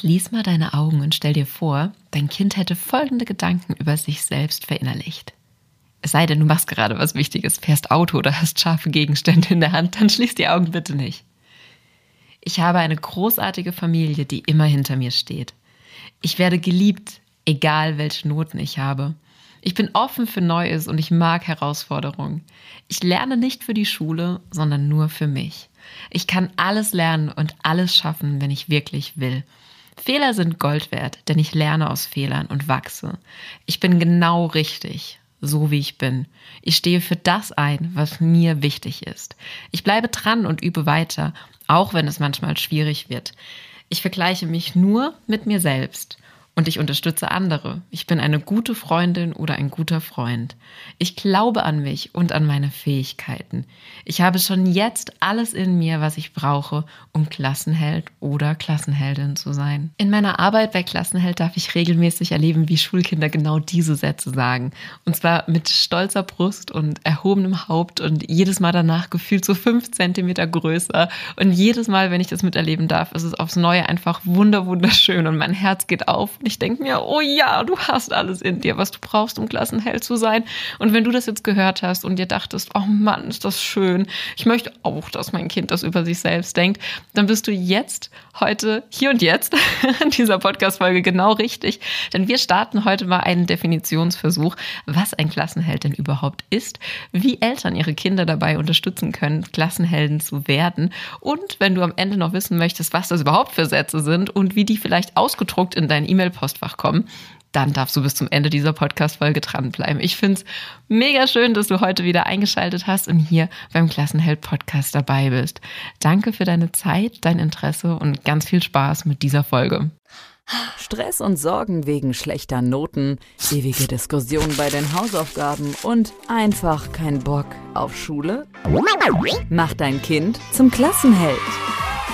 Schließ mal deine Augen und stell dir vor, dein Kind hätte folgende Gedanken über sich selbst verinnerlicht. Es sei denn, du machst gerade was Wichtiges, fährst Auto oder hast scharfe Gegenstände in der Hand, dann schließ die Augen bitte nicht. Ich habe eine großartige Familie, die immer hinter mir steht. Ich werde geliebt, egal welche Noten ich habe. Ich bin offen für Neues und ich mag Herausforderungen. Ich lerne nicht für die Schule, sondern nur für mich. Ich kann alles lernen und alles schaffen, wenn ich wirklich will. Fehler sind Gold wert, denn ich lerne aus Fehlern und wachse. Ich bin genau richtig, so wie ich bin. Ich stehe für das ein, was mir wichtig ist. Ich bleibe dran und übe weiter, auch wenn es manchmal schwierig wird. Ich vergleiche mich nur mit mir selbst und ich unterstütze andere. Ich bin eine gute Freundin oder ein guter Freund. Ich glaube an mich und an meine Fähigkeiten. Ich habe schon jetzt alles in mir, was ich brauche, um Klassenheld oder Klassenheldin zu sein. In meiner Arbeit bei Klassenheld darf ich regelmäßig erleben, wie Schulkinder genau diese Sätze sagen. Und zwar mit stolzer Brust und erhobenem Haupt und jedes Mal danach gefühlt so fünf Zentimeter größer. Und jedes Mal, wenn ich das miterleben darf, ist es aufs Neue einfach wunderschön und mein Herz geht auf ich denke mir, oh ja, du hast alles in dir, was du brauchst, um Klassenheld zu sein. Und wenn du das jetzt gehört hast und dir dachtest, oh Mann, ist das schön, ich möchte auch, dass mein Kind das über sich selbst denkt, dann bist du jetzt, heute, hier und jetzt in dieser Podcast-Folge genau richtig. Denn wir starten heute mal einen Definitionsversuch, was ein Klassenheld denn überhaupt ist, wie Eltern ihre Kinder dabei unterstützen können, Klassenhelden zu werden. Und wenn du am Ende noch wissen möchtest, was das überhaupt für Sätze sind und wie die vielleicht ausgedruckt in dein E-Mail Postfach kommen, dann darfst du bis zum Ende dieser Podcast-Folge dranbleiben. Ich finde es mega schön, dass du heute wieder eingeschaltet hast und hier beim Klassenheld-Podcast dabei bist. Danke für deine Zeit, dein Interesse und ganz viel Spaß mit dieser Folge. Stress und Sorgen wegen schlechter Noten, ewige Diskussionen bei den Hausaufgaben und einfach kein Bock auf Schule? Mach dein Kind zum Klassenheld.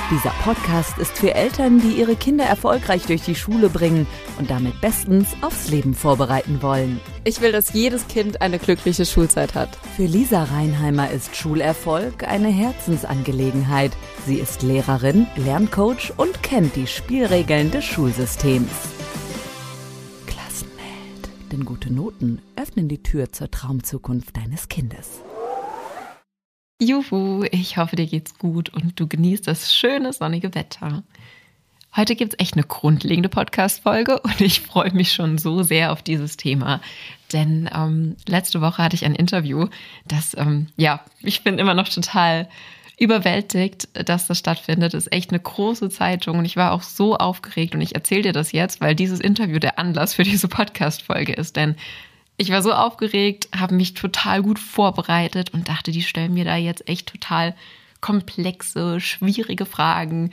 Dieser Podcast ist für Eltern, die ihre Kinder erfolgreich durch die Schule bringen und damit bestens aufs Leben vorbereiten wollen. Ich will, dass jedes Kind eine glückliche Schulzeit hat. Für Lisa Reinheimer ist Schulerfolg eine Herzensangelegenheit. Sie ist Lehrerin, Lerncoach und kennt die Spielregeln des Schulsystems. Klassenheld. Denn gute Noten öffnen die Tür zur Traumzukunft deines Kindes. Juhu, ich hoffe, dir geht's gut und du genießt das schöne sonnige Wetter. Heute gibt's echt eine grundlegende Podcast-Folge und ich freue mich schon so sehr auf dieses Thema. Denn ähm, letzte Woche hatte ich ein Interview, das, ähm, ja, ich bin immer noch total überwältigt, dass das stattfindet. Das ist echt eine große Zeitung und ich war auch so aufgeregt und ich erzähle dir das jetzt, weil dieses Interview der Anlass für diese Podcast-Folge ist. Denn ich war so aufgeregt, habe mich total gut vorbereitet und dachte, die stellen mir da jetzt echt total komplexe, schwierige Fragen.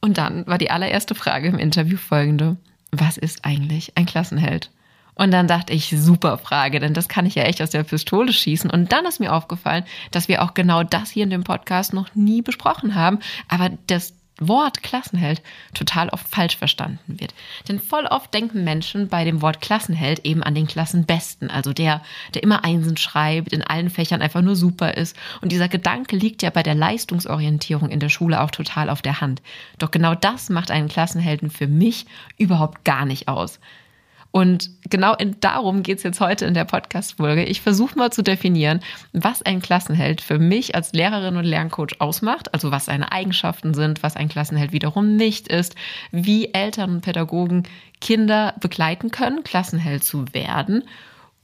Und dann war die allererste Frage im Interview folgende. Was ist eigentlich ein Klassenheld? Und dann dachte ich, super Frage, denn das kann ich ja echt aus der Pistole schießen. Und dann ist mir aufgefallen, dass wir auch genau das hier in dem Podcast noch nie besprochen haben. Aber das Wort Klassenheld total oft falsch verstanden wird. Denn voll oft denken Menschen bei dem Wort Klassenheld eben an den Klassenbesten, also der, der immer Einsen schreibt, in allen Fächern einfach nur super ist. Und dieser Gedanke liegt ja bei der Leistungsorientierung in der Schule auch total auf der Hand. Doch genau das macht einen Klassenhelden für mich überhaupt gar nicht aus. Und genau in, darum geht's jetzt heute in der Podcast-Folge. Ich versuche mal zu definieren, was ein Klassenheld für mich als Lehrerin und Lerncoach ausmacht, also was seine Eigenschaften sind, was ein Klassenheld wiederum nicht ist, wie Eltern und Pädagogen Kinder begleiten können, Klassenheld zu werden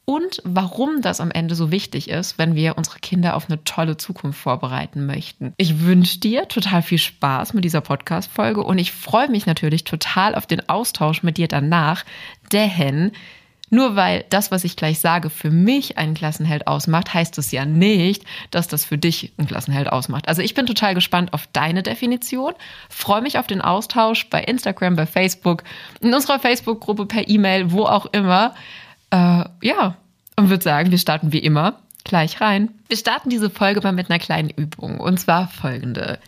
und warum das am Ende so wichtig ist, wenn wir unsere Kinder auf eine tolle Zukunft vorbereiten möchten. Ich wünsche dir total viel Spaß mit dieser Podcast-Folge und ich freue mich natürlich total auf den Austausch mit dir danach, denn nur weil das, was ich gleich sage, für mich einen Klassenheld ausmacht, heißt es ja nicht, dass das für dich einen Klassenheld ausmacht. Also ich bin total gespannt auf deine Definition, freue mich auf den Austausch bei Instagram, bei Facebook, in unserer Facebook-Gruppe, per E-Mail, wo auch immer. Äh, ja, und würde sagen, wir starten wie immer gleich rein. Wir starten diese Folge mal mit einer kleinen Übung und zwar folgende.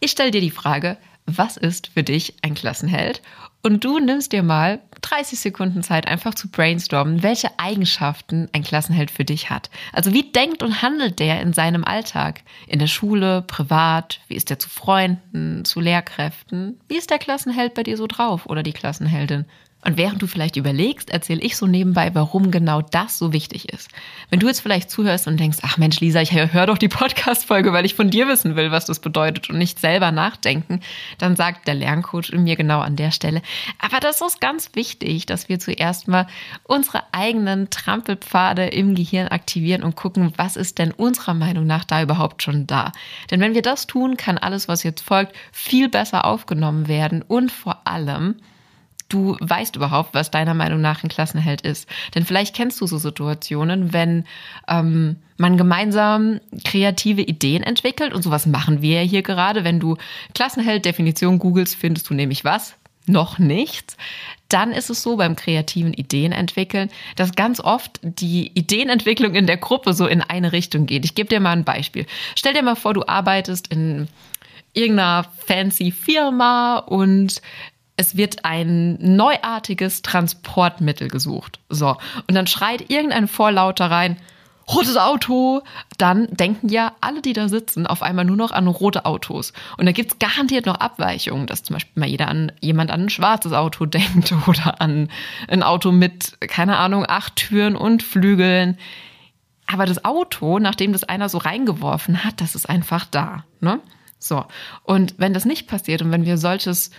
Ich stelle dir die Frage, was ist für dich ein Klassenheld? Und du nimmst dir mal 30 Sekunden Zeit, einfach zu brainstormen, welche Eigenschaften ein Klassenheld für dich hat. Also wie denkt und handelt der in seinem Alltag? In der Schule, privat, wie ist er zu Freunden, zu Lehrkräften? Wie ist der Klassenheld bei dir so drauf oder die Klassenheldin? Und während du vielleicht überlegst, erzähle ich so nebenbei, warum genau das so wichtig ist. Wenn du jetzt vielleicht zuhörst und denkst, ach Mensch, Lisa, ich höre doch die Podcast-Folge, weil ich von dir wissen will, was das bedeutet und nicht selber nachdenken, dann sagt der Lerncoach mir genau an der Stelle. Aber das ist ganz wichtig, dass wir zuerst mal unsere eigenen Trampelpfade im Gehirn aktivieren und gucken, was ist denn unserer Meinung nach da überhaupt schon da. Denn wenn wir das tun, kann alles, was jetzt folgt, viel besser aufgenommen werden und vor allem, du weißt überhaupt, was deiner Meinung nach ein Klassenheld ist. Denn vielleicht kennst du so Situationen, wenn ähm, man gemeinsam kreative Ideen entwickelt und sowas machen wir ja hier gerade. Wenn du Klassenheld-Definition googelst, findest du nämlich was? Noch nichts. Dann ist es so beim kreativen Ideen entwickeln, dass ganz oft die Ideenentwicklung in der Gruppe so in eine Richtung geht. Ich gebe dir mal ein Beispiel. Stell dir mal vor, du arbeitest in irgendeiner fancy Firma und es wird ein neuartiges Transportmittel gesucht. So. Und dann schreit irgendein Vorlauter rein, rotes Auto. Dann denken ja alle, die da sitzen, auf einmal nur noch an rote Autos. Und da gibt es garantiert noch Abweichungen, dass zum Beispiel mal jeder an, jemand an ein schwarzes Auto denkt oder an ein Auto mit, keine Ahnung, acht Türen und Flügeln. Aber das Auto, nachdem das einer so reingeworfen hat, das ist einfach da. Ne? So. Und wenn das nicht passiert und wenn wir solches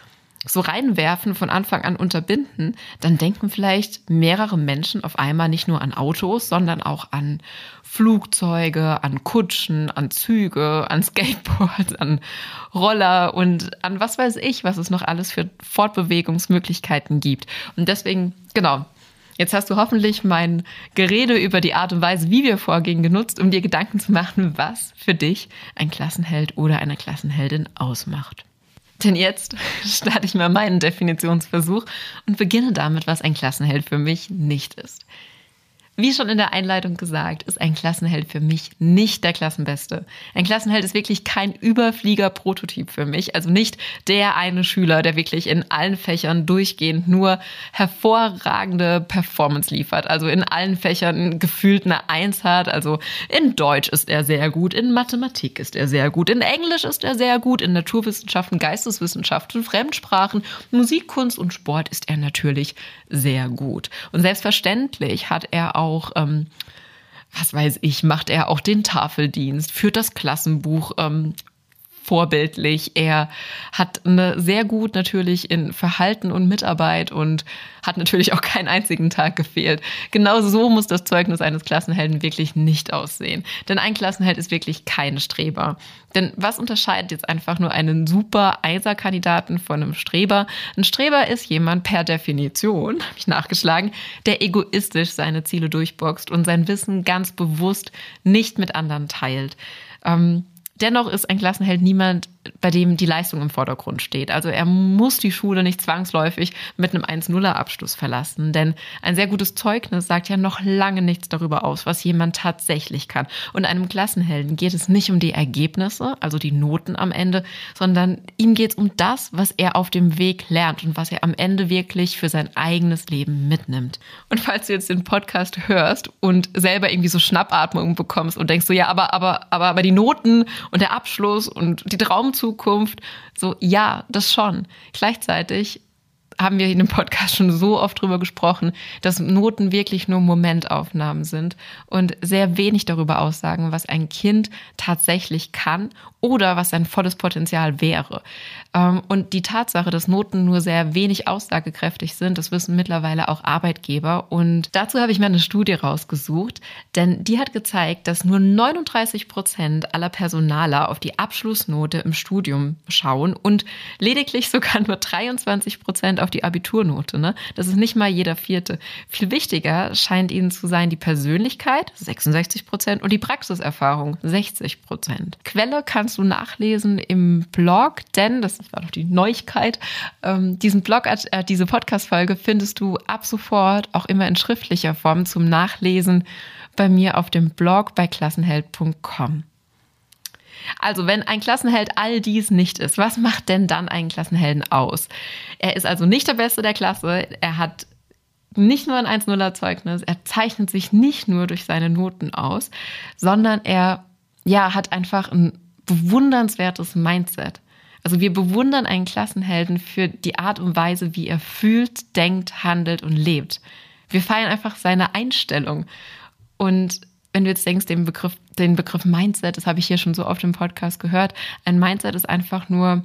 so reinwerfen, von Anfang an unterbinden, dann denken vielleicht mehrere Menschen auf einmal nicht nur an Autos, sondern auch an Flugzeuge, an Kutschen, an Züge, an Skateboards, an Roller und an was weiß ich, was es noch alles für Fortbewegungsmöglichkeiten gibt. Und deswegen, genau, Jetzt hast du hoffentlich mein Gerede über die Art und Weise, wie wir vorgehen, genutzt, um dir Gedanken zu machen, was für dich ein Klassenheld oder eine Klassenheldin ausmacht. Denn jetzt starte ich mal meinen Definitionsversuch und beginne damit, was ein Klassenheld für mich nicht ist. Wie schon in der Einleitung gesagt, ist ein Klassenheld für mich nicht der Klassenbeste. Ein Klassenheld ist wirklich kein Überflieger-Prototyp für mich. Also nicht der eine Schüler, der wirklich in allen Fächern durchgehend nur hervorragende Performance liefert. Also in allen Fächern gefühlt eine Eins hat. Also in Deutsch ist er sehr gut, in Mathematik ist er sehr gut, in Englisch ist er sehr gut, in Naturwissenschaften, Geisteswissenschaften, Fremdsprachen, Musik, Kunst und Sport ist er natürlich sehr gut. Und selbstverständlich hat er auch auch, ähm, was weiß ich, macht er auch den Tafeldienst, führt das Klassenbuch ähm, vorbildlich. Er hat eine sehr gut natürlich in Verhalten und Mitarbeit und hat natürlich auch keinen einzigen Tag gefehlt. Genau so muss das Zeugnis eines Klassenhelden wirklich nicht aussehen. Denn ein Klassenheld ist wirklich kein Streber. Denn was unterscheidet jetzt einfach nur einen super Eiserkandidaten von einem Streber? Ein Streber ist jemand per Definition, habe ich nachgeschlagen, der egoistisch seine Ziele durchboxt und sein Wissen ganz bewusst nicht mit anderen teilt. Ähm, Dennoch ist ein Klassenheld niemand, bei dem die Leistung im Vordergrund steht. Also er muss die Schule nicht zwangsläufig mit einem 1-0er-Abschluss verlassen, denn ein sehr gutes Zeugnis sagt ja noch lange nichts darüber aus, was jemand tatsächlich kann. Und einem Klassenhelden geht es nicht um die Ergebnisse, also die Noten am Ende, sondern ihm geht es um das, was er auf dem Weg lernt und was er am Ende wirklich für sein eigenes Leben mitnimmt. Und falls du jetzt den Podcast hörst und selber irgendwie so Schnappatmung bekommst und denkst so, ja, aber, aber, aber, aber die Noten und der Abschluss und die Traumzukunft. So, ja, das schon. Gleichzeitig haben wir in dem Podcast schon so oft drüber gesprochen, dass Noten wirklich nur Momentaufnahmen sind und sehr wenig darüber aussagen, was ein Kind tatsächlich kann oder was sein volles Potenzial wäre. Ähm, und die Tatsache, dass Noten nur sehr wenig aussagekräftig sind, das wissen mittlerweile auch Arbeitgeber. Und dazu habe ich mir eine Studie rausgesucht, denn die hat gezeigt, dass nur 39 Prozent aller Personaler auf die Abschlussnote im Studium schauen und lediglich sogar nur 23 Prozent auf die Abiturnote. Ne? Das ist nicht mal jeder Vierte. Viel wichtiger scheint ihnen zu sein die Persönlichkeit, 66 Prozent, und die Praxiserfahrung, 60 Prozent. Quelle kannst du nachlesen im Blog, denn, das war doch die Neuigkeit, ähm, diesen Blog, äh, diese Podcast-Folge findest du ab sofort auch immer in schriftlicher Form zum Nachlesen bei mir auf dem Blog bei klassenheld.com. Also, wenn ein Klassenheld all dies nicht ist, was macht denn dann einen Klassenhelden aus? Er ist also nicht der Beste der Klasse. Er hat nicht nur ein 1-0er Zeugnis. Er zeichnet sich nicht nur durch seine Noten aus, sondern er, ja, hat einfach ein bewundernswertes Mindset. Also wir bewundern einen Klassenhelden für die Art und Weise, wie er fühlt, denkt, handelt und lebt. Wir feiern einfach seine Einstellung. Und wenn du jetzt denkst, den Begriff, den Begriff Mindset, das habe ich hier schon so oft im Podcast gehört, ein Mindset ist einfach nur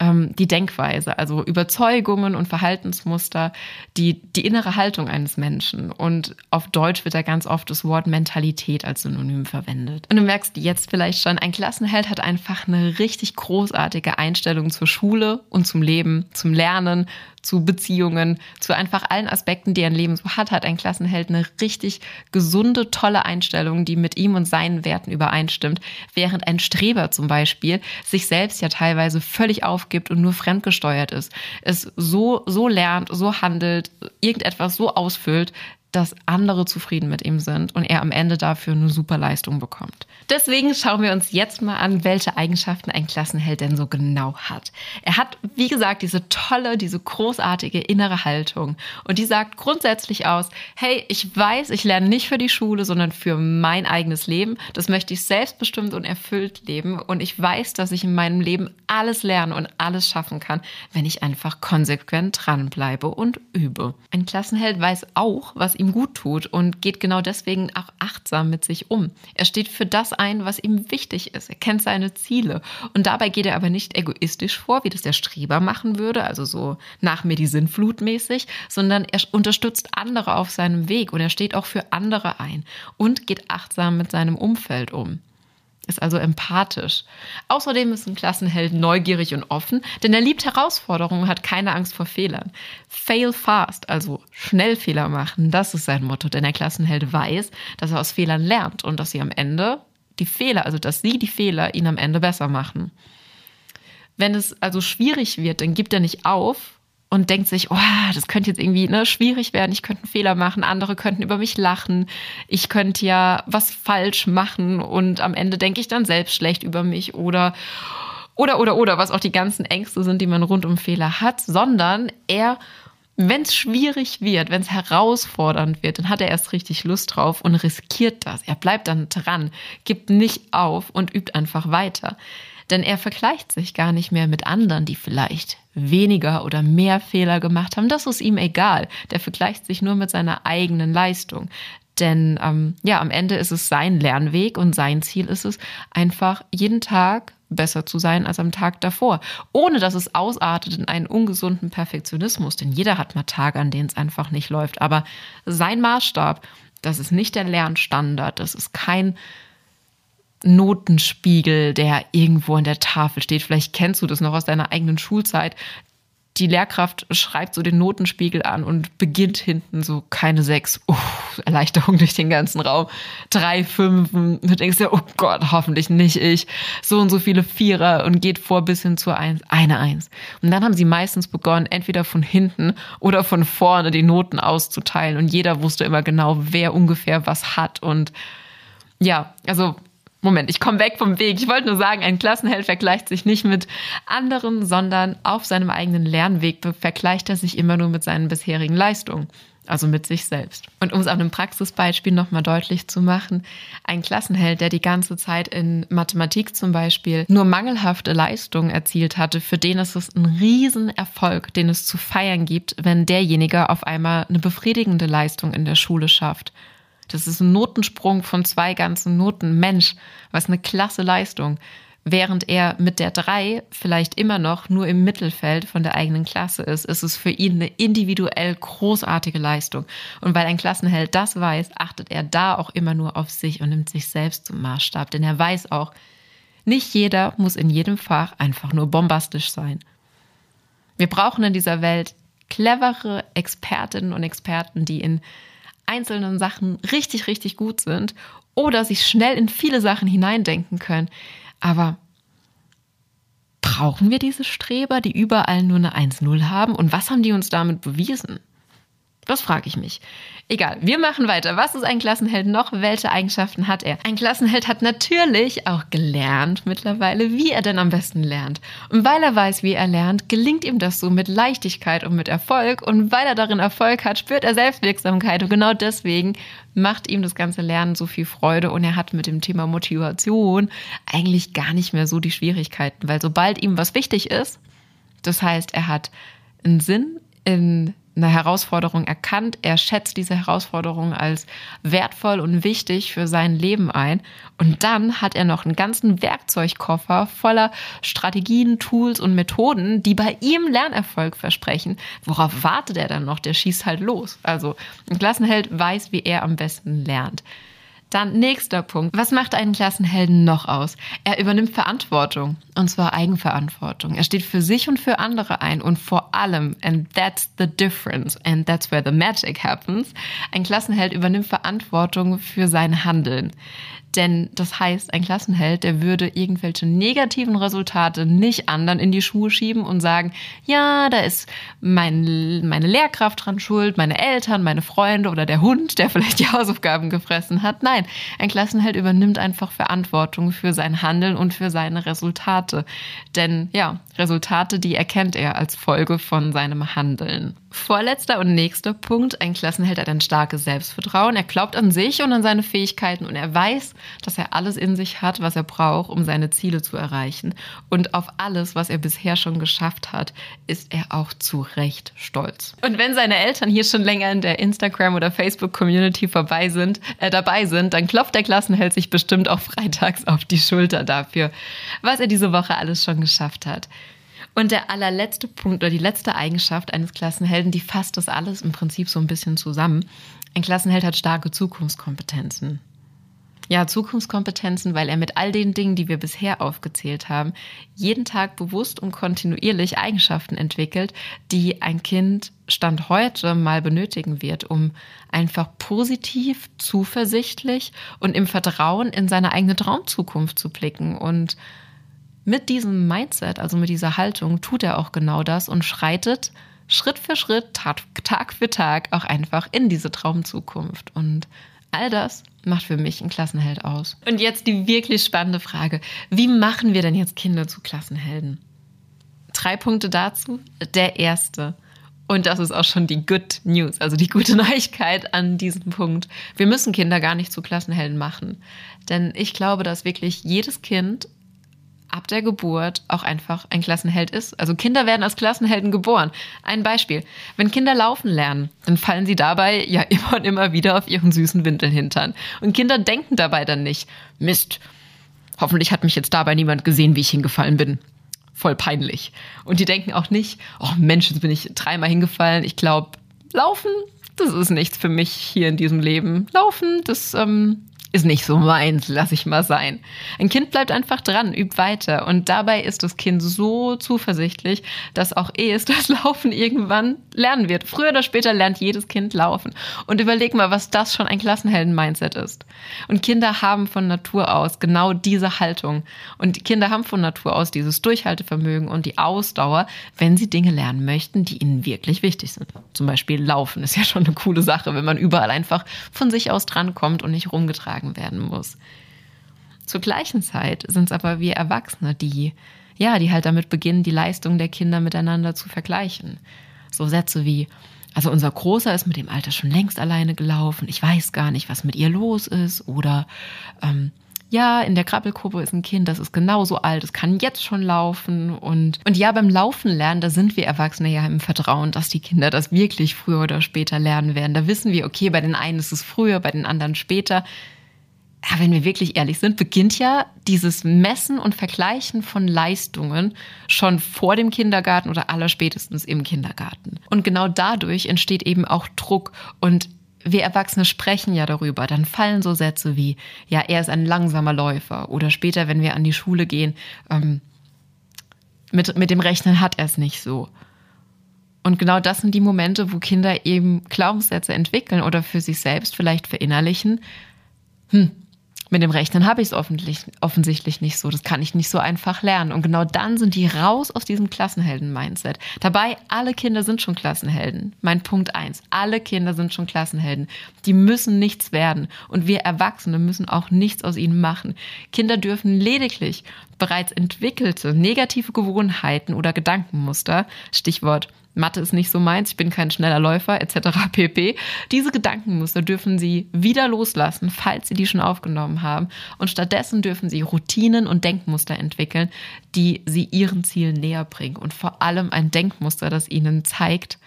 ähm, die Denkweise, also Überzeugungen und Verhaltensmuster, die, die innere Haltung eines Menschen. Und auf Deutsch wird da ganz oft das Wort Mentalität als Synonym verwendet. Und du merkst jetzt vielleicht schon, ein Klassenheld hat einfach eine richtig großartige Einstellung zur Schule und zum Leben, zum Lernen, zu Beziehungen, zu einfach allen Aspekten, die ein Leben so hat, hat ein Klassenheld eine richtig gesunde, tolle Einstellung, die mit ihm und seinen Werten übereinstimmt, während ein Streber zum Beispiel sich selbst ja teilweise völlig aufgibt und nur fremdgesteuert ist, es so, so lernt, so handelt, irgendetwas so ausfüllt, dass andere zufrieden mit ihm sind und er am Ende dafür eine super Leistung bekommt. Deswegen schauen wir uns jetzt mal an, welche Eigenschaften ein Klassenheld denn so genau hat. Er hat, wie gesagt, diese tolle, diese großartige innere Haltung und die sagt grundsätzlich aus, hey, ich weiß, ich lerne nicht für die Schule, sondern für mein eigenes Leben. Das möchte ich selbstbestimmt und erfüllt leben und ich weiß, dass ich in meinem Leben alles lernen und alles schaffen kann, wenn ich einfach konsequent dranbleibe und übe. Ein Klassenheld weiß auch, was ihm gut tut und geht genau deswegen auch achtsam mit sich um. Er steht für das ein, was ihm wichtig ist. Er kennt seine Ziele. Und dabei geht er aber nicht egoistisch vor, wie das der Streber machen würde, also so nach mir die Sinnflut mäßig, sondern er unterstützt andere auf seinem Weg und er steht auch für andere ein und geht achtsam mit seinem Umfeld um ist also empathisch. Außerdem ist ein Klassenheld neugierig und offen, denn er liebt Herausforderungen, hat keine Angst vor Fehlern. Fail fast, also schnell Fehler machen, das ist sein Motto, denn der Klassenheld weiß, dass er aus Fehlern lernt und dass sie am Ende die Fehler, also dass sie die Fehler ihn am Ende besser machen. Wenn es also schwierig wird, dann gibt er nicht auf, und denkt sich, oh, das könnte jetzt irgendwie ne, schwierig werden, ich könnte einen Fehler machen, andere könnten über mich lachen, ich könnte ja was falsch machen und am Ende denke ich dann selbst schlecht über mich oder oder oder oder was auch die ganzen Ängste sind, die man rund um Fehler hat, sondern er wenn es schwierig wird, wenn es herausfordernd wird, dann hat er erst richtig Lust drauf und riskiert das. Er bleibt dann dran, gibt nicht auf und übt einfach weiter. Denn er vergleicht sich gar nicht mehr mit anderen, die vielleicht weniger oder mehr Fehler gemacht haben. Das ist ihm egal. Der vergleicht sich nur mit seiner eigenen Leistung. Denn ähm, ja, am Ende ist es sein Lernweg und sein Ziel ist es, einfach jeden Tag besser zu sein als am Tag davor, ohne dass es ausartet in einen ungesunden Perfektionismus. Denn jeder hat mal Tage, an denen es einfach nicht läuft. Aber sein Maßstab, das ist nicht der Lernstandard, das ist kein Notenspiegel, der irgendwo an der Tafel steht. Vielleicht kennst du das noch aus deiner eigenen Schulzeit. Die Lehrkraft schreibt so den Notenspiegel an und beginnt hinten so keine sechs. Oh, Erleichterung durch den ganzen Raum. Drei Fünfen. Du denkst ja, oh Gott, hoffentlich nicht ich. So und so viele Vierer und geht vor bis hin zur Eins. Eine Eins. Und dann haben sie meistens begonnen, entweder von hinten oder von vorne die Noten auszuteilen. Und jeder wusste immer genau, wer ungefähr was hat. Und ja, also Moment, ich komme weg vom Weg. Ich wollte nur sagen, ein Klassenheld vergleicht sich nicht mit anderen, sondern auf seinem eigenen Lernweg vergleicht er sich immer nur mit seinen bisherigen Leistungen, also mit sich selbst. Und um es an einem Praxisbeispiel nochmal deutlich zu machen, ein Klassenheld, der die ganze Zeit in Mathematik zum Beispiel nur mangelhafte Leistungen erzielt hatte, für den ist es ein Riesenerfolg, den es zu feiern gibt, wenn derjenige auf einmal eine befriedigende Leistung in der Schule schafft das ist ein Notensprung von zwei ganzen Noten. Mensch, was eine klasse Leistung. Während er mit der drei vielleicht immer noch nur im Mittelfeld von der eigenen Klasse ist, ist es für ihn eine individuell großartige Leistung. Und weil ein Klassenheld das weiß, achtet er da auch immer nur auf sich und nimmt sich selbst zum Maßstab. Denn er weiß auch, nicht jeder muss in jedem Fach einfach nur bombastisch sein. Wir brauchen in dieser Welt clevere Expertinnen und Experten, die in einzelnen Sachen richtig, richtig gut sind oder sich schnell in viele Sachen hineindenken können. Aber brauchen wir diese Streber, die überall nur eine 1-0 haben? Und was haben die uns damit bewiesen? Das frage ich mich. Egal, wir machen weiter. Was ist ein Klassenheld noch? Welche Eigenschaften hat er? Ein Klassenheld hat natürlich auch gelernt mittlerweile, wie er denn am besten lernt. Und weil er weiß, wie er lernt, gelingt ihm das so mit Leichtigkeit und mit Erfolg. Und weil er darin Erfolg hat, spürt er Selbstwirksamkeit. Und genau deswegen macht ihm das ganze Lernen so viel Freude. Und er hat mit dem Thema Motivation eigentlich gar nicht mehr so die Schwierigkeiten, weil sobald ihm was wichtig ist, das heißt, er hat einen Sinn in eine Herausforderung erkannt. Er schätzt diese Herausforderung als wertvoll und wichtig für sein Leben ein. Und dann hat er noch einen ganzen Werkzeugkoffer voller Strategien, Tools und Methoden, die bei ihm Lernerfolg versprechen. Worauf wartet er dann noch? Der schießt halt los. Also ein Klassenheld weiß, wie er am besten lernt. Dann nächster Punkt. Was macht einen Klassenhelden noch aus? Er übernimmt Verantwortung. Und zwar Eigenverantwortung. Er steht für sich und für andere ein. Und vor allem, and that's the difference, and that's where the magic happens, ein Klassenheld übernimmt Verantwortung für sein Handeln. Denn das heißt, ein Klassenheld, der würde irgendwelche negativen Resultate nicht anderen in die Schuhe schieben und sagen, ja, da ist mein, meine Lehrkraft dran schuld, meine Eltern, meine Freunde oder der Hund, der vielleicht die Hausaufgaben gefressen hat. Nein, ein Klassenheld übernimmt einfach Verantwortung für sein Handeln und für seine Resultate. Denn ja, Resultate, die erkennt er als Folge von seinem Handeln. Vorletzter und nächster Punkt. Ein Klassenheld hat ein starkes Selbstvertrauen. Er glaubt an sich und an seine Fähigkeiten und er weiß, dass er alles in sich hat, was er braucht, um seine Ziele zu erreichen. Und auf alles, was er bisher schon geschafft hat, ist er auch zu Recht stolz. Und wenn seine Eltern hier schon länger in der Instagram- oder Facebook-Community vorbei sind, äh, dabei sind, dann klopft der Klassenheld sich bestimmt auch freitags auf die Schulter dafür, was er diese Woche alles schon geschafft hat. Und der allerletzte Punkt oder die letzte Eigenschaft eines Klassenhelden, die fasst das alles im Prinzip so ein bisschen zusammen. Ein Klassenheld hat starke Zukunftskompetenzen. Ja, Zukunftskompetenzen, weil er mit all den Dingen, die wir bisher aufgezählt haben, jeden Tag bewusst und kontinuierlich Eigenschaften entwickelt, die ein Kind Stand heute mal benötigen wird, um einfach positiv, zuversichtlich und im Vertrauen in seine eigene Traumzukunft zu blicken und mit diesem Mindset, also mit dieser Haltung, tut er auch genau das und schreitet Schritt für Schritt, Tag für Tag auch einfach in diese Traumzukunft. Und all das macht für mich einen Klassenheld aus. Und jetzt die wirklich spannende Frage. Wie machen wir denn jetzt Kinder zu Klassenhelden? Drei Punkte dazu. Der erste. Und das ist auch schon die Good News, also die gute Neuigkeit an diesem Punkt. Wir müssen Kinder gar nicht zu Klassenhelden machen. Denn ich glaube, dass wirklich jedes Kind ab der Geburt auch einfach ein Klassenheld ist. Also Kinder werden als Klassenhelden geboren. Ein Beispiel. Wenn Kinder laufen lernen, dann fallen sie dabei ja immer und immer wieder auf ihren süßen Windelhintern. Und Kinder denken dabei dann nicht, Mist, hoffentlich hat mich jetzt dabei niemand gesehen, wie ich hingefallen bin. Voll peinlich. Und die denken auch nicht, oh Mensch, jetzt bin ich dreimal hingefallen. Ich glaube, laufen, das ist nichts für mich hier in diesem Leben. Laufen, das ähm, ist nicht so meins, lass ich mal sein. Ein Kind bleibt einfach dran, übt weiter. Und dabei ist das Kind so zuversichtlich, dass auch es das Laufen irgendwann lernen wird. Früher oder später lernt jedes Kind laufen. Und überleg mal, was das schon ein Klassenhelden-Mindset ist. Und Kinder haben von Natur aus genau diese Haltung. Und Kinder haben von Natur aus dieses Durchhaltevermögen und die Ausdauer, wenn sie Dinge lernen möchten, die ihnen wirklich wichtig sind. Zum Beispiel Laufen ist ja schon eine coole Sache, wenn man überall einfach von sich aus drankommt und nicht rumgetragen getragen werden muss. Zur gleichen Zeit sind es aber wir Erwachsene, die, ja, die halt damit beginnen, die Leistung der Kinder miteinander zu vergleichen. So Sätze wie, also unser Großer ist mit dem Alter schon längst alleine gelaufen, ich weiß gar nicht, was mit ihr los ist. Oder ähm, ja, in der Krabbelgruppe ist ein Kind, das ist genauso alt, es kann jetzt schon laufen. Und, und ja, beim Laufen lernen, da sind wir Erwachsene ja im Vertrauen, dass die Kinder das wirklich früher oder später lernen werden. Da wissen wir, okay, bei den einen ist es früher, bei den anderen später ja, wenn wir wirklich ehrlich sind, beginnt ja dieses Messen und Vergleichen von Leistungen schon vor dem Kindergarten oder allerspätestens im Kindergarten. Und genau dadurch entsteht eben auch Druck und wir Erwachsene sprechen ja darüber, dann fallen so Sätze wie, ja, er ist ein langsamer Läufer oder später, wenn wir an die Schule gehen, ähm, mit, mit dem Rechnen hat er es nicht so. Und genau das sind die Momente, wo Kinder eben Glaubenssätze entwickeln oder für sich selbst vielleicht verinnerlichen. Hm, Mit dem Rechnen habe ich es offensichtlich nicht so. Das kann ich nicht so einfach lernen. Und genau dann sind die raus aus diesem Klassenhelden-Mindset. Dabei, alle Kinder sind schon Klassenhelden. Mein Punkt eins: Alle Kinder sind schon Klassenhelden. Die müssen nichts werden. Und wir Erwachsene müssen auch nichts aus ihnen machen. Kinder dürfen lediglich bereits entwickelte negative Gewohnheiten oder Gedankenmuster, Stichwort Mathe ist nicht so meins, ich bin kein schneller Läufer etc. pp. Diese Gedankenmuster dürfen Sie wieder loslassen, falls Sie die schon aufgenommen haben. Und stattdessen dürfen Sie Routinen und Denkmuster entwickeln, die Sie Ihren Zielen näher bringen. Und vor allem ein Denkmuster, das Ihnen zeigt,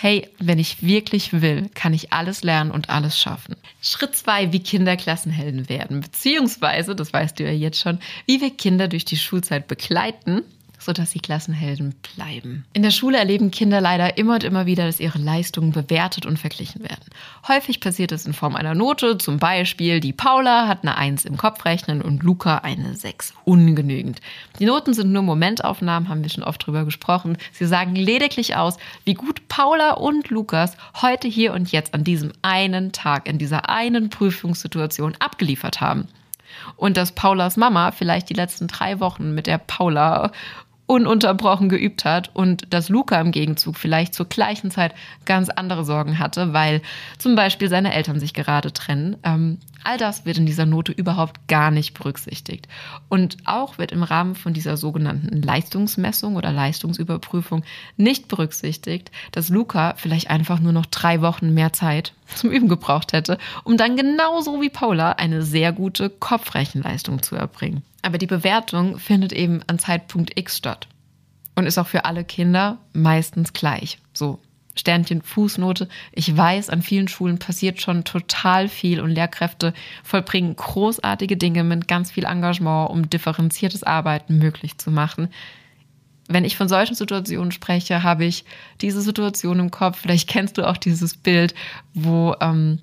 hey, wenn ich wirklich will, kann ich alles lernen und alles schaffen. Schritt zwei, wie Kinder Klassenhelden werden, beziehungsweise, das weißt du ja jetzt schon, wie wir Kinder durch die Schulzeit begleiten sodass sie Klassenhelden bleiben. In der Schule erleben Kinder leider immer und immer wieder, dass ihre Leistungen bewertet und verglichen werden. Häufig passiert es in Form einer Note, zum Beispiel die Paula hat eine 1 im Kopfrechnen und Luca eine 6. Ungenügend. Die Noten sind nur Momentaufnahmen, haben wir schon oft drüber gesprochen. Sie sagen lediglich aus, wie gut Paula und Lukas heute hier und jetzt an diesem einen Tag, in dieser einen Prüfungssituation abgeliefert haben. Und dass Paulas Mama vielleicht die letzten drei Wochen mit der Paula ununterbrochen geübt hat und dass Luca im Gegenzug vielleicht zur gleichen Zeit ganz andere Sorgen hatte, weil zum Beispiel seine Eltern sich gerade trennen. Ähm, all das wird in dieser Note überhaupt gar nicht berücksichtigt. Und auch wird im Rahmen von dieser sogenannten Leistungsmessung oder Leistungsüberprüfung nicht berücksichtigt, dass Luca vielleicht einfach nur noch drei Wochen mehr Zeit zum Üben gebraucht hätte, um dann genauso wie Paula eine sehr gute Kopfrechenleistung zu erbringen. Aber die Bewertung findet eben an Zeitpunkt X statt und ist auch für alle Kinder meistens gleich. So, Sternchen, Fußnote. Ich weiß, an vielen Schulen passiert schon total viel und Lehrkräfte vollbringen großartige Dinge mit ganz viel Engagement, um differenziertes Arbeiten möglich zu machen. Wenn ich von solchen Situationen spreche, habe ich diese Situation im Kopf. Vielleicht kennst du auch dieses Bild, wo ähm,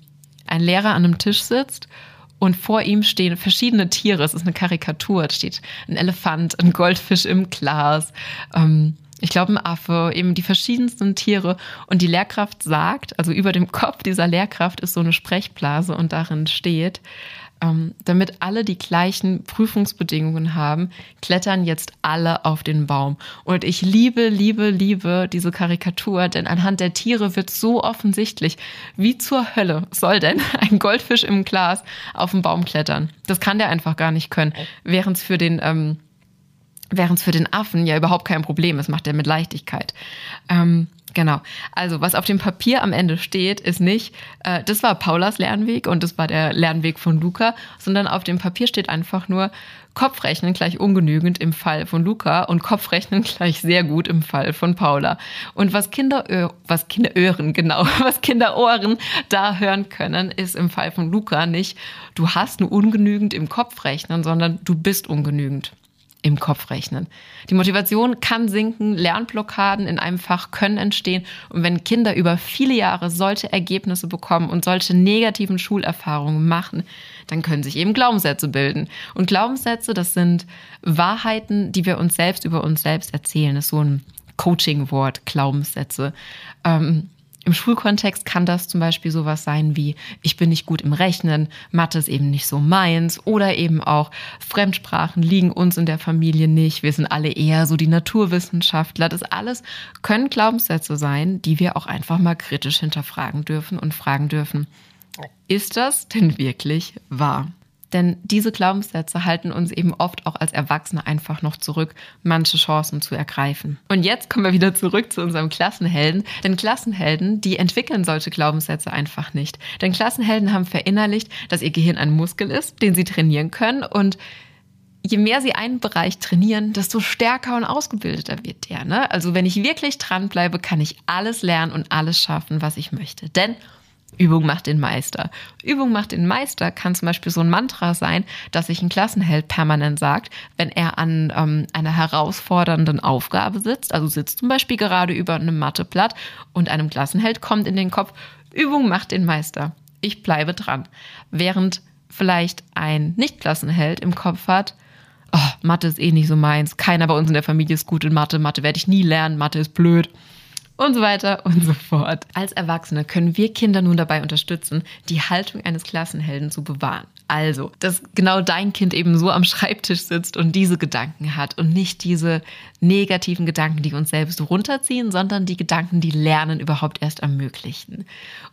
ein Lehrer an einem Tisch sitzt und vor ihm stehen verschiedene Tiere. Es ist eine Karikatur. Da steht ein Elefant, ein Goldfisch im Glas, ähm, ich glaube ein Affe, eben die verschiedensten Tiere. Und die Lehrkraft sagt, also über dem Kopf dieser Lehrkraft ist so eine Sprechblase und darin steht, ähm, damit alle die gleichen Prüfungsbedingungen haben, klettern jetzt alle auf den Baum. Und ich liebe, liebe, liebe diese Karikatur, denn anhand der Tiere wird so offensichtlich, wie zur Hölle soll denn ein Goldfisch im Glas auf den Baum klettern. Das kann der einfach gar nicht können. Während es für den ähm, während es für den Affen ja überhaupt kein Problem ist, macht er mit Leichtigkeit. Ähm, Genau. Also, was auf dem Papier am Ende steht, ist nicht, äh, das war Paulas Lernweg und das war der Lernweg von Luca, sondern auf dem Papier steht einfach nur Kopfrechnen gleich ungenügend im Fall von Luca und Kopfrechnen gleich sehr gut im Fall von Paula. Und was Kinder, was Kinderöhren, genau, was Kinderohren da hören können, ist im Fall von Luca nicht, du hast nur ungenügend im Kopfrechnen, sondern du bist ungenügend im Kopf rechnen. Die Motivation kann sinken, Lernblockaden in einem Fach können entstehen und wenn Kinder über viele Jahre solche Ergebnisse bekommen und solche negativen Schulerfahrungen machen, dann können sich eben Glaubenssätze bilden. Und Glaubenssätze, das sind Wahrheiten, die wir uns selbst über uns selbst erzählen. Das ist so ein Coaching-Wort, Glaubenssätze. Ähm, im Schulkontext kann das zum Beispiel sowas sein wie, ich bin nicht gut im Rechnen, Mathe ist eben nicht so meins oder eben auch Fremdsprachen liegen uns in der Familie nicht, wir sind alle eher so die Naturwissenschaftler. Das alles können Glaubenssätze sein, die wir auch einfach mal kritisch hinterfragen dürfen und fragen dürfen, ist das denn wirklich wahr? Denn diese Glaubenssätze halten uns eben oft auch als Erwachsene einfach noch zurück, manche Chancen zu ergreifen. Und jetzt kommen wir wieder zurück zu unserem Klassenhelden. Denn Klassenhelden, die entwickeln solche Glaubenssätze einfach nicht. Denn Klassenhelden haben verinnerlicht, dass ihr Gehirn ein Muskel ist, den sie trainieren können und je mehr sie einen Bereich trainieren, desto stärker und ausgebildeter wird der. Ne? Also wenn ich wirklich dranbleibe, kann ich alles lernen und alles schaffen, was ich möchte. Denn Übung macht den Meister. Übung macht den Meister kann zum Beispiel so ein Mantra sein, dass sich ein Klassenheld permanent sagt, wenn er an ähm, einer herausfordernden Aufgabe sitzt, also sitzt zum Beispiel gerade über einem Matheblatt und einem Klassenheld kommt in den Kopf, Übung macht den Meister. Ich bleibe dran. Während vielleicht ein Nicht-Klassenheld im Kopf hat, oh, Mathe ist eh nicht so meins, keiner bei uns in der Familie ist gut in Mathe, Mathe werde ich nie lernen, Mathe ist blöd und so weiter und so fort. Als Erwachsene können wir Kinder nun dabei unterstützen, die Haltung eines Klassenhelden zu bewahren. Also, dass genau dein Kind eben so am Schreibtisch sitzt und diese Gedanken hat und nicht diese negativen Gedanken, die uns selbst runterziehen, sondern die Gedanken, die Lernen überhaupt erst ermöglichen.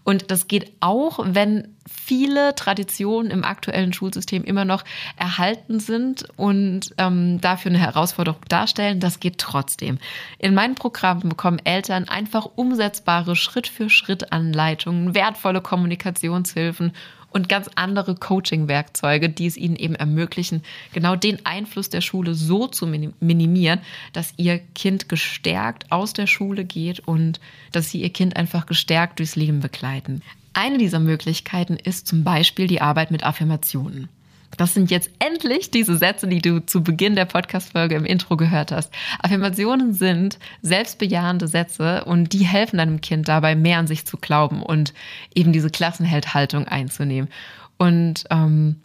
Und das geht auch, wenn viele Traditionen im aktuellen Schulsystem immer noch erhalten sind und ähm, dafür eine Herausforderung darstellen. Das geht trotzdem. In meinen Programmen bekommen Eltern einfach umsetzbare Schritt-für-Schritt-Anleitungen, wertvolle Kommunikationshilfen und ganz andere Coaching-Werkzeuge, die es ihnen eben ermöglichen, genau den Einfluss der Schule so zu minimieren, dass ihr Kind gestärkt aus der Schule geht und dass sie ihr Kind einfach gestärkt durchs Leben begleiten. Eine dieser Möglichkeiten ist zum Beispiel die Arbeit mit Affirmationen. Das sind jetzt endlich diese Sätze, die du zu Beginn der Podcast-Folge im Intro gehört hast. Affirmationen sind selbstbejahende Sätze und die helfen deinem Kind dabei, mehr an sich zu glauben und eben diese Klassenheldhaltung einzunehmen. Und ähm,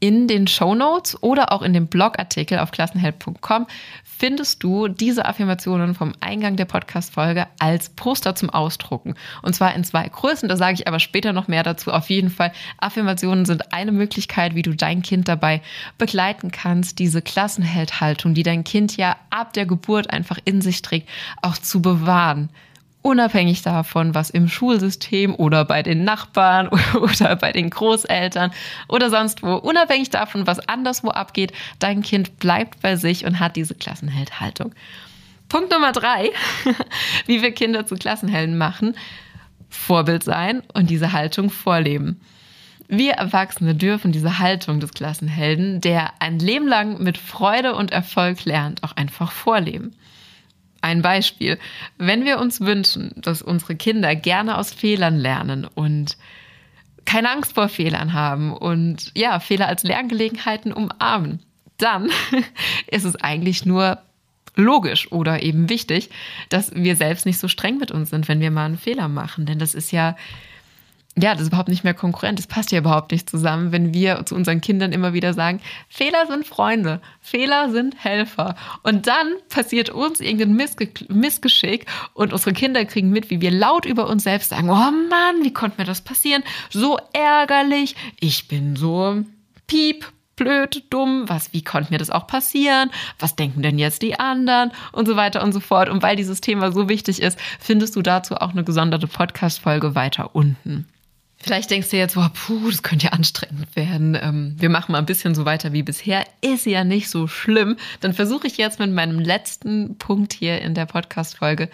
in den Show Notes oder auch in dem Blogartikel auf klassenheld.com findest du diese Affirmationen vom Eingang der Podcast-Folge als Poster zum Ausdrucken. Und zwar in zwei Größen, da sage ich aber später noch mehr dazu. Auf jeden Fall, Affirmationen sind eine Möglichkeit, wie du dein Kind dabei begleiten kannst, diese Klassenheldhaltung, die dein Kind ja ab der Geburt einfach in sich trägt, auch zu bewahren unabhängig davon, was im Schulsystem oder bei den Nachbarn oder bei den Großeltern oder sonst wo, unabhängig davon, was anderswo abgeht, dein Kind bleibt bei sich und hat diese Klassenheldhaltung. Punkt Nummer drei, wie wir Kinder zu Klassenhelden machen, Vorbild sein und diese Haltung vorleben. Wir Erwachsene dürfen diese Haltung des Klassenhelden, der ein Leben lang mit Freude und Erfolg lernt, auch einfach vorleben. Ein Beispiel. Wenn wir uns wünschen, dass unsere Kinder gerne aus Fehlern lernen und keine Angst vor Fehlern haben und ja, Fehler als Lerngelegenheiten umarmen, dann ist es eigentlich nur logisch oder eben wichtig, dass wir selbst nicht so streng mit uns sind, wenn wir mal einen Fehler machen. Denn das ist ja ja, das ist überhaupt nicht mehr konkurrent. Das passt ja überhaupt nicht zusammen, wenn wir zu unseren Kindern immer wieder sagen, Fehler sind Freunde, Fehler sind Helfer. Und dann passiert uns irgendein Missge Missgeschick und unsere Kinder kriegen mit, wie wir laut über uns selbst sagen, oh Mann, wie konnte mir das passieren? So ärgerlich, ich bin so piep, blöd, dumm, was, wie konnte mir das auch passieren? Was denken denn jetzt die anderen? Und so weiter und so fort. Und weil dieses Thema so wichtig ist, findest du dazu auch eine gesonderte Podcast-Folge weiter unten. Vielleicht denkst du jetzt, boah, puh, das könnte ja anstrengend werden. Ähm, wir machen mal ein bisschen so weiter wie bisher. Ist ja nicht so schlimm. Dann versuche ich jetzt mit meinem letzten Punkt hier in der Podcast-Folge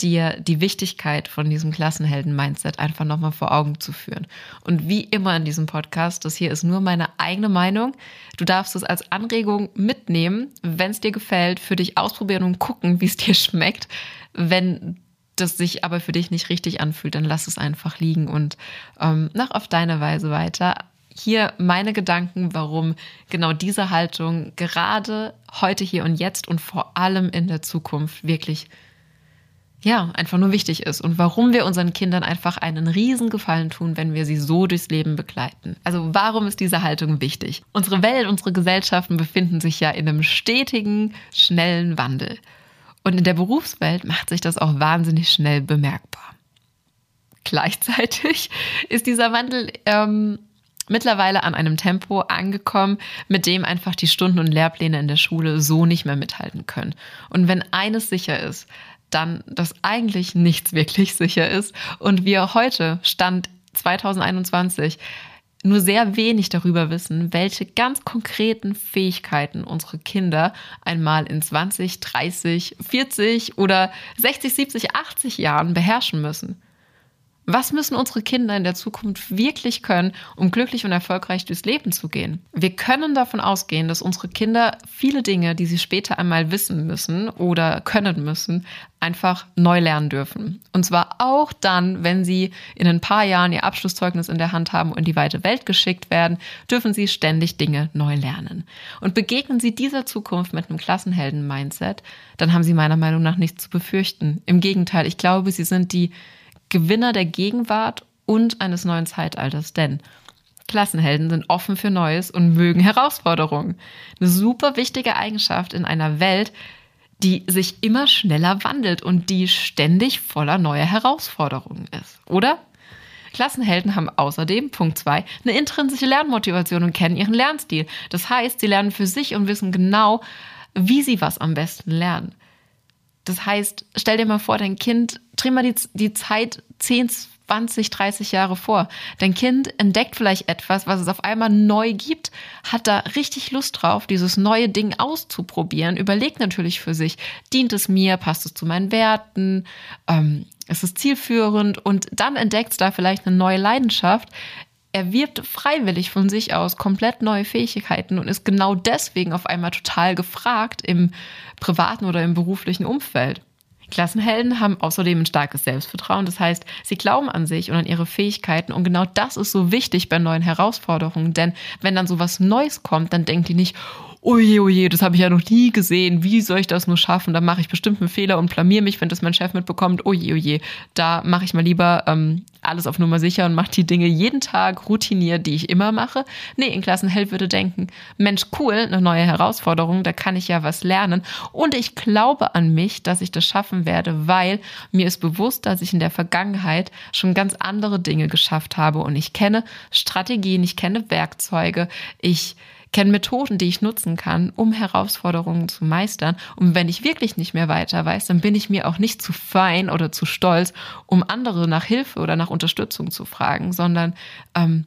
dir die Wichtigkeit von diesem Klassenhelden-Mindset einfach nochmal vor Augen zu führen. Und wie immer in diesem Podcast, das hier ist nur meine eigene Meinung. Du darfst es als Anregung mitnehmen, wenn es dir gefällt, für dich ausprobieren und gucken, wie es dir schmeckt. Wenn das sich aber für dich nicht richtig anfühlt, dann lass es einfach liegen und ähm, mach auf deine Weise weiter. Hier meine Gedanken, warum genau diese Haltung gerade heute, hier und jetzt und vor allem in der Zukunft wirklich ja, einfach nur wichtig ist und warum wir unseren Kindern einfach einen Riesengefallen tun, wenn wir sie so durchs Leben begleiten. Also warum ist diese Haltung wichtig? Unsere Welt, unsere Gesellschaften befinden sich ja in einem stetigen, schnellen Wandel. Und in der Berufswelt macht sich das auch wahnsinnig schnell bemerkbar. Gleichzeitig ist dieser Wandel ähm, mittlerweile an einem Tempo angekommen, mit dem einfach die Stunden und Lehrpläne in der Schule so nicht mehr mithalten können. Und wenn eines sicher ist, dann, dass eigentlich nichts wirklich sicher ist und wir heute, Stand 2021, nur sehr wenig darüber wissen, welche ganz konkreten Fähigkeiten unsere Kinder einmal in 20, 30, 40 oder 60, 70, 80 Jahren beherrschen müssen. Was müssen unsere Kinder in der Zukunft wirklich können, um glücklich und erfolgreich durchs Leben zu gehen? Wir können davon ausgehen, dass unsere Kinder viele Dinge, die sie später einmal wissen müssen oder können müssen, einfach neu lernen dürfen. Und zwar auch dann, wenn sie in ein paar Jahren ihr Abschlusszeugnis in der Hand haben und in die weite Welt geschickt werden, dürfen sie ständig Dinge neu lernen. Und begegnen sie dieser Zukunft mit einem Klassenhelden-Mindset, dann haben sie meiner Meinung nach nichts zu befürchten. Im Gegenteil, ich glaube, sie sind die Gewinner der Gegenwart und eines neuen Zeitalters, denn Klassenhelden sind offen für Neues und mögen Herausforderungen. Eine super wichtige Eigenschaft in einer Welt, die sich immer schneller wandelt und die ständig voller neuer Herausforderungen ist, oder? Klassenhelden haben außerdem, Punkt 2, eine intrinsische Lernmotivation und kennen ihren Lernstil. Das heißt, sie lernen für sich und wissen genau, wie sie was am besten lernen. Das heißt, stell dir mal vor, dein Kind, dreh mal die, die Zeit 10, 20, 30 Jahre vor. Dein Kind entdeckt vielleicht etwas, was es auf einmal neu gibt, hat da richtig Lust drauf, dieses neue Ding auszuprobieren, überlegt natürlich für sich, dient es mir, passt es zu meinen Werten, ähm, ist es zielführend und dann entdeckt es da vielleicht eine neue Leidenschaft, er wirbt freiwillig von sich aus komplett neue Fähigkeiten und ist genau deswegen auf einmal total gefragt im privaten oder im beruflichen Umfeld. Klassenhelden haben außerdem ein starkes Selbstvertrauen. Das heißt, sie glauben an sich und an ihre Fähigkeiten. Und genau das ist so wichtig bei neuen Herausforderungen. Denn wenn dann so was Neues kommt, dann denkt die nicht, oje, oje, das habe ich ja noch nie gesehen, wie soll ich das nur schaffen? Da mache ich bestimmt einen Fehler und blamier mich, wenn das mein Chef mitbekommt, oje, oje, da mache ich mal lieber ähm, alles auf Nummer sicher und mache die Dinge jeden Tag routiniert, die ich immer mache. Nee, in Klassenheld würde denken, Mensch, cool, eine neue Herausforderung, da kann ich ja was lernen und ich glaube an mich, dass ich das schaffen werde, weil mir ist bewusst, dass ich in der Vergangenheit schon ganz andere Dinge geschafft habe und ich kenne Strategien, ich kenne Werkzeuge, ich kenne Methoden, die ich nutzen kann, um Herausforderungen zu meistern. Und wenn ich wirklich nicht mehr weiter weiß, dann bin ich mir auch nicht zu fein oder zu stolz, um andere nach Hilfe oder nach Unterstützung zu fragen, sondern ähm,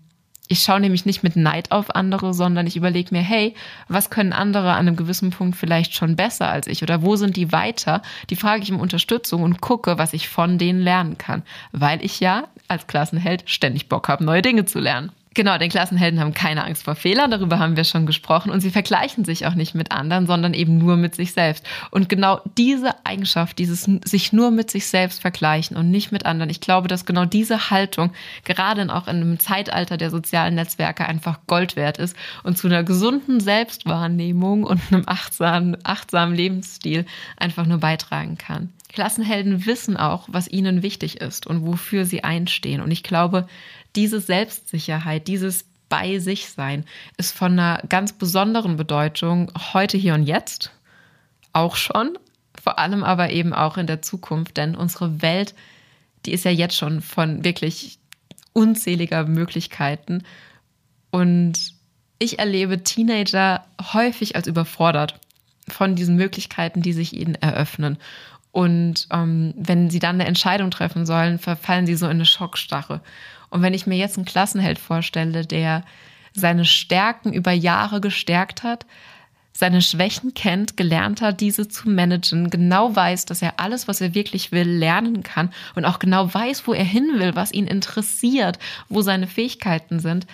ich schaue nämlich nicht mit Neid auf andere, sondern ich überlege mir, hey, was können andere an einem gewissen Punkt vielleicht schon besser als ich oder wo sind die weiter? Die frage ich um Unterstützung und gucke, was ich von denen lernen kann, weil ich ja als Klassenheld ständig Bock habe, neue Dinge zu lernen. Genau, den Klassenhelden haben keine Angst vor Fehlern, darüber haben wir schon gesprochen. Und sie vergleichen sich auch nicht mit anderen, sondern eben nur mit sich selbst. Und genau diese Eigenschaft, dieses sich nur mit sich selbst vergleichen und nicht mit anderen, ich glaube, dass genau diese Haltung gerade auch in einem Zeitalter der sozialen Netzwerke einfach Gold wert ist und zu einer gesunden Selbstwahrnehmung und einem achtsamen, achtsamen Lebensstil einfach nur beitragen kann. Klassenhelden wissen auch, was ihnen wichtig ist und wofür sie einstehen. Und ich glaube, diese Selbstsicherheit, dieses bei sich sein ist von einer ganz besonderen Bedeutung heute, hier und jetzt auch schon, vor allem aber eben auch in der Zukunft, denn unsere Welt, die ist ja jetzt schon von wirklich unzähliger Möglichkeiten und ich erlebe Teenager häufig als überfordert von diesen Möglichkeiten, die sich ihnen eröffnen. Und ähm, wenn sie dann eine Entscheidung treffen sollen, verfallen sie so in eine Schockstarre. Und wenn ich mir jetzt einen Klassenheld vorstelle, der seine Stärken über Jahre gestärkt hat, seine Schwächen kennt, gelernt hat, diese zu managen, genau weiß, dass er alles, was er wirklich will, lernen kann und auch genau weiß, wo er hin will, was ihn interessiert, wo seine Fähigkeiten sind,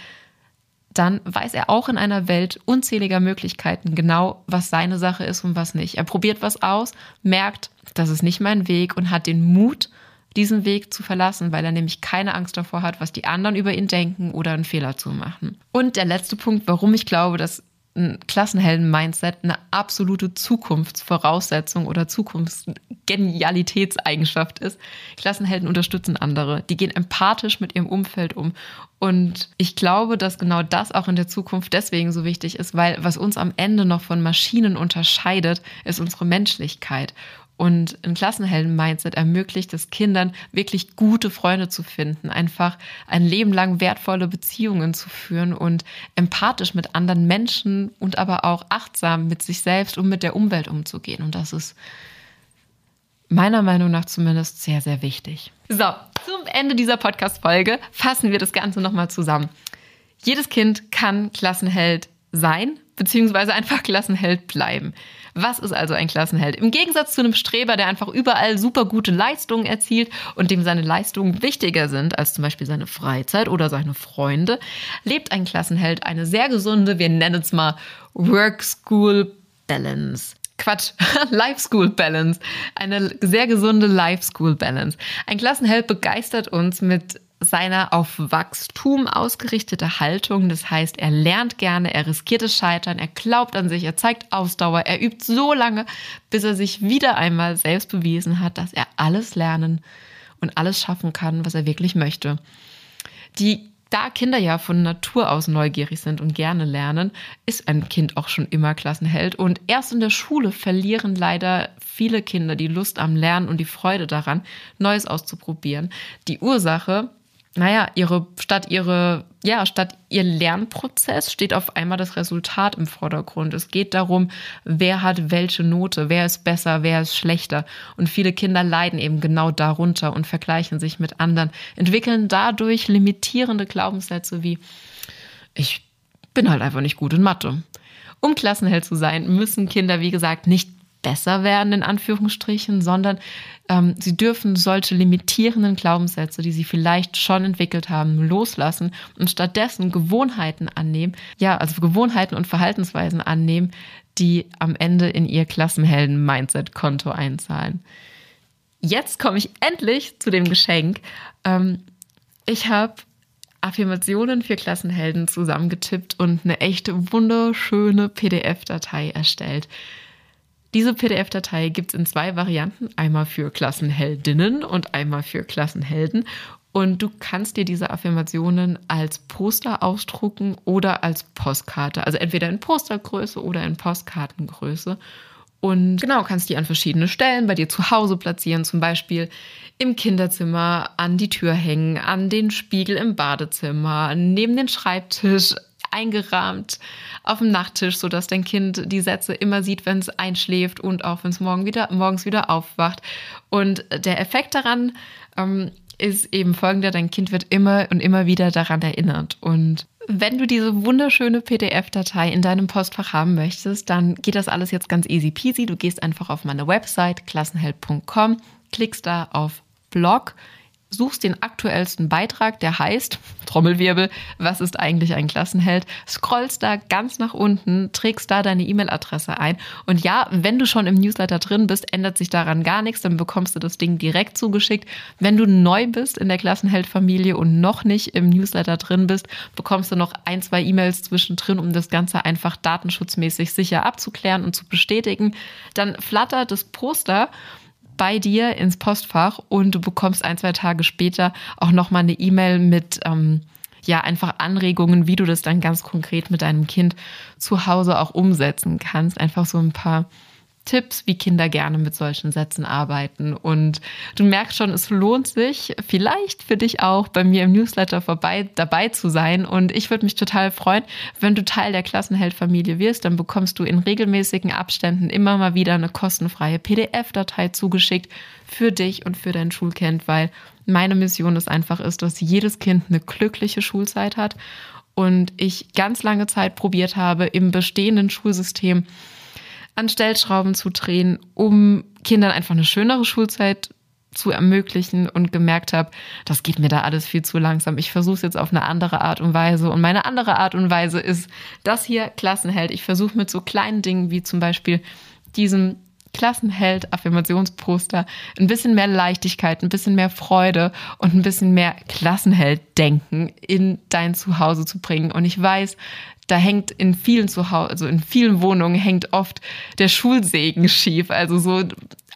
dann weiß er auch in einer Welt unzähliger Möglichkeiten genau, was seine Sache ist und was nicht. Er probiert was aus, merkt, das ist nicht mein Weg und hat den Mut, diesen Weg zu verlassen, weil er nämlich keine Angst davor hat, was die anderen über ihn denken oder einen Fehler zu machen. Und der letzte Punkt, warum ich glaube, dass ein Klassenhelden-Mindset eine absolute Zukunftsvoraussetzung oder Zukunftsgenialitätseigenschaft ist. Klassenhelden unterstützen andere. Die gehen empathisch mit ihrem Umfeld um. Und ich glaube, dass genau das auch in der Zukunft deswegen so wichtig ist, weil was uns am Ende noch von Maschinen unterscheidet, ist unsere Menschlichkeit. Und ein Klassenhelden-Mindset ermöglicht es Kindern, wirklich gute Freunde zu finden, einfach ein Leben lang wertvolle Beziehungen zu führen und empathisch mit anderen Menschen und aber auch achtsam mit sich selbst und mit der Umwelt umzugehen. Und das ist meiner Meinung nach zumindest sehr, sehr wichtig. So, zum Ende dieser Podcast-Folge fassen wir das Ganze nochmal zusammen. Jedes Kind kann Klassenheld sein, beziehungsweise einfach Klassenheld bleiben. Was ist also ein Klassenheld? Im Gegensatz zu einem Streber, der einfach überall super gute Leistungen erzielt und dem seine Leistungen wichtiger sind als zum Beispiel seine Freizeit oder seine Freunde, lebt ein Klassenheld eine sehr gesunde, wir nennen es mal Work-School-Balance. Quatsch, Life School Balance. Eine sehr gesunde Life School Balance. Ein Klassenheld begeistert uns mit seiner auf Wachstum ausgerichtete Haltung. Das heißt, er lernt gerne, er riskiert das Scheitern, er glaubt an sich, er zeigt Ausdauer, er übt so lange, bis er sich wieder einmal selbst bewiesen hat, dass er alles lernen und alles schaffen kann, was er wirklich möchte. Die da Kinder ja von Natur aus neugierig sind und gerne lernen, ist ein Kind auch schon immer Klassenheld. Und erst in der Schule verlieren leider viele Kinder die Lust am Lernen und die Freude daran, Neues auszuprobieren. Die Ursache naja, ihre, statt ihre, ja, statt ihr Lernprozess steht auf einmal das Resultat im Vordergrund. Es geht darum, wer hat welche Note, wer ist besser, wer ist schlechter. Und viele Kinder leiden eben genau darunter und vergleichen sich mit anderen, entwickeln dadurch limitierende Glaubenssätze wie, ich bin halt einfach nicht gut in Mathe. Um Klassenheld zu sein, müssen Kinder, wie gesagt, nicht besser werden, in Anführungsstrichen, sondern ähm, sie dürfen solche limitierenden Glaubenssätze, die sie vielleicht schon entwickelt haben, loslassen und stattdessen Gewohnheiten annehmen, ja, also Gewohnheiten und Verhaltensweisen annehmen, die am Ende in ihr Klassenhelden-Mindset-Konto einzahlen. Jetzt komme ich endlich zu dem Geschenk. Ähm, ich habe Affirmationen für Klassenhelden zusammengetippt und eine echte wunderschöne PDF-Datei erstellt. Diese PDF-Datei gibt es in zwei Varianten, einmal für Klassenheldinnen und einmal für Klassenhelden. Und du kannst dir diese Affirmationen als Poster ausdrucken oder als Postkarte. Also entweder in Postergröße oder in Postkartengröße. Und genau, kannst die an verschiedene Stellen bei dir zu Hause platzieren, zum Beispiel im Kinderzimmer, an die Tür hängen, an den Spiegel im Badezimmer, neben den Schreibtisch, eingerahmt auf dem Nachttisch, sodass dein Kind die Sätze immer sieht, wenn es einschläft und auch wenn es morgen wieder, morgens wieder aufwacht. Und der Effekt daran ähm, ist eben folgender, dein Kind wird immer und immer wieder daran erinnert. Und wenn du diese wunderschöne PDF-Datei in deinem Postfach haben möchtest, dann geht das alles jetzt ganz easy peasy. Du gehst einfach auf meine Website klassenheld.com, klickst da auf Blog, suchst den aktuellsten Beitrag, der heißt Trommelwirbel, was ist eigentlich ein Klassenheld? Scrollst da ganz nach unten, trägst da deine E-Mail-Adresse ein und ja, wenn du schon im Newsletter drin bist, ändert sich daran gar nichts, dann bekommst du das Ding direkt zugeschickt. Wenn du neu bist in der Klassenheld-Familie und noch nicht im Newsletter drin bist, bekommst du noch ein, zwei E-Mails zwischendrin, um das Ganze einfach datenschutzmäßig sicher abzuklären und zu bestätigen. Dann flattert das Poster bei dir ins Postfach und du bekommst ein, zwei Tage später auch nochmal eine E-Mail mit, ähm, ja, einfach Anregungen, wie du das dann ganz konkret mit deinem Kind zu Hause auch umsetzen kannst. Einfach so ein paar Tipps, wie Kinder gerne mit solchen Sätzen arbeiten. Und du merkst schon, es lohnt sich vielleicht für dich auch bei mir im Newsletter vorbei dabei zu sein. Und ich würde mich total freuen, wenn du Teil der Klassenheldfamilie wirst. Dann bekommst du in regelmäßigen Abständen immer mal wieder eine kostenfreie PDF-Datei zugeschickt für dich und für dein Schulkind, weil meine Mission es einfach ist, dass jedes Kind eine glückliche Schulzeit hat. Und ich ganz lange Zeit probiert habe, im bestehenden Schulsystem an Stellschrauben zu drehen, um Kindern einfach eine schönere Schulzeit zu ermöglichen und gemerkt habe, das geht mir da alles viel zu langsam. Ich versuche es jetzt auf eine andere Art und Weise. Und meine andere Art und Weise ist das hier Klassenheld. Ich versuche mit so kleinen Dingen wie zum Beispiel diesem Klassenheld Affirmationsposter ein bisschen mehr Leichtigkeit, ein bisschen mehr Freude und ein bisschen mehr Klassenheld-Denken in dein Zuhause zu bringen. Und ich weiß, da hängt in vielen Zuhause, also in vielen Wohnungen hängt oft der Schulsegen schief. Also so,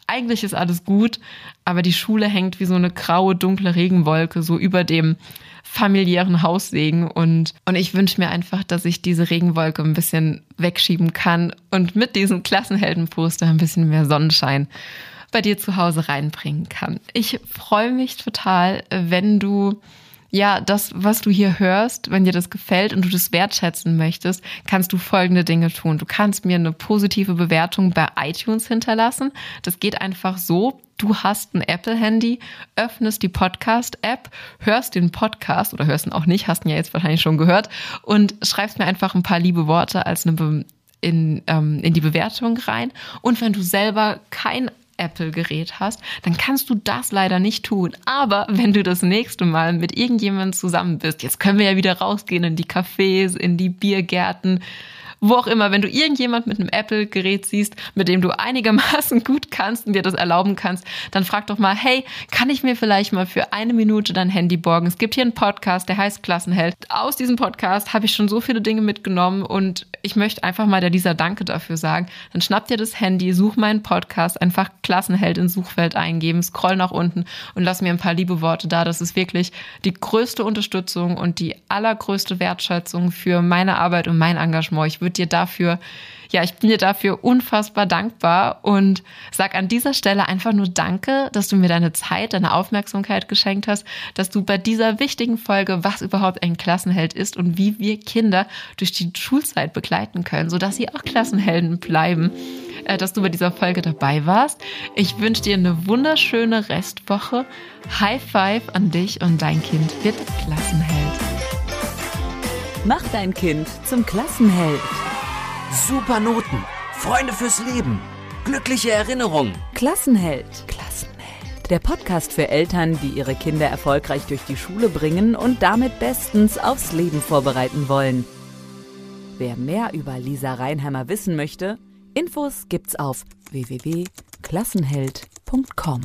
eigentlich ist alles gut, aber die Schule hängt wie so eine graue, dunkle Regenwolke so über dem familiären Haussegen und, und ich wünsche mir einfach, dass ich diese Regenwolke ein bisschen wegschieben kann und mit diesem Klassenheldenposter ein bisschen mehr Sonnenschein bei dir zu Hause reinbringen kann. Ich freue mich total, wenn du ja, das, was du hier hörst, wenn dir das gefällt und du das wertschätzen möchtest, kannst du folgende Dinge tun. Du kannst mir eine positive Bewertung bei iTunes hinterlassen. Das geht einfach so. Du hast ein Apple-Handy, öffnest die Podcast-App, hörst den Podcast oder hörst ihn auch nicht, hast ihn ja jetzt wahrscheinlich schon gehört und schreibst mir einfach ein paar liebe Worte als eine Be in, ähm, in die Bewertung rein. Und wenn du selber kein Apple-Gerät hast, dann kannst du das leider nicht tun. Aber wenn du das nächste Mal mit irgendjemandem zusammen bist, jetzt können wir ja wieder rausgehen in die Cafés, in die Biergärten, wo auch immer, wenn du irgendjemand mit einem Apple-Gerät siehst, mit dem du einigermaßen gut kannst und dir das erlauben kannst, dann frag doch mal, hey, kann ich mir vielleicht mal für eine Minute dein Handy borgen? Es gibt hier einen Podcast, der heißt Klassenheld. Aus diesem Podcast habe ich schon so viele Dinge mitgenommen und ich möchte einfach mal der Lisa Danke dafür sagen. Dann schnapp dir das Handy, such meinen Podcast, einfach Klassenheld ins Suchfeld eingeben, scroll nach unten und lass mir ein paar liebe Worte da. Das ist wirklich die größte Unterstützung und die allergrößte Wertschätzung für meine Arbeit und mein Engagement. Ich würde dir dafür ja, ich bin dir dafür unfassbar dankbar und sag an dieser Stelle einfach nur Danke, dass du mir deine Zeit, deine Aufmerksamkeit geschenkt hast, dass du bei dieser wichtigen Folge, was überhaupt ein Klassenheld ist und wie wir Kinder durch die Schulzeit begleiten können, sodass sie auch Klassenhelden bleiben, äh, dass du bei dieser Folge dabei warst. Ich wünsche dir eine wunderschöne Restwoche. High Five an dich und dein Kind wird Klassenheld. Mach dein Kind zum Klassenheld. Super Noten, Freunde fürs Leben, glückliche Erinnerungen. Klassenheld. Klassenheld. Der Podcast für Eltern, die ihre Kinder erfolgreich durch die Schule bringen und damit bestens aufs Leben vorbereiten wollen. Wer mehr über Lisa Reinheimer wissen möchte, Infos gibt's auf www.klassenheld.com.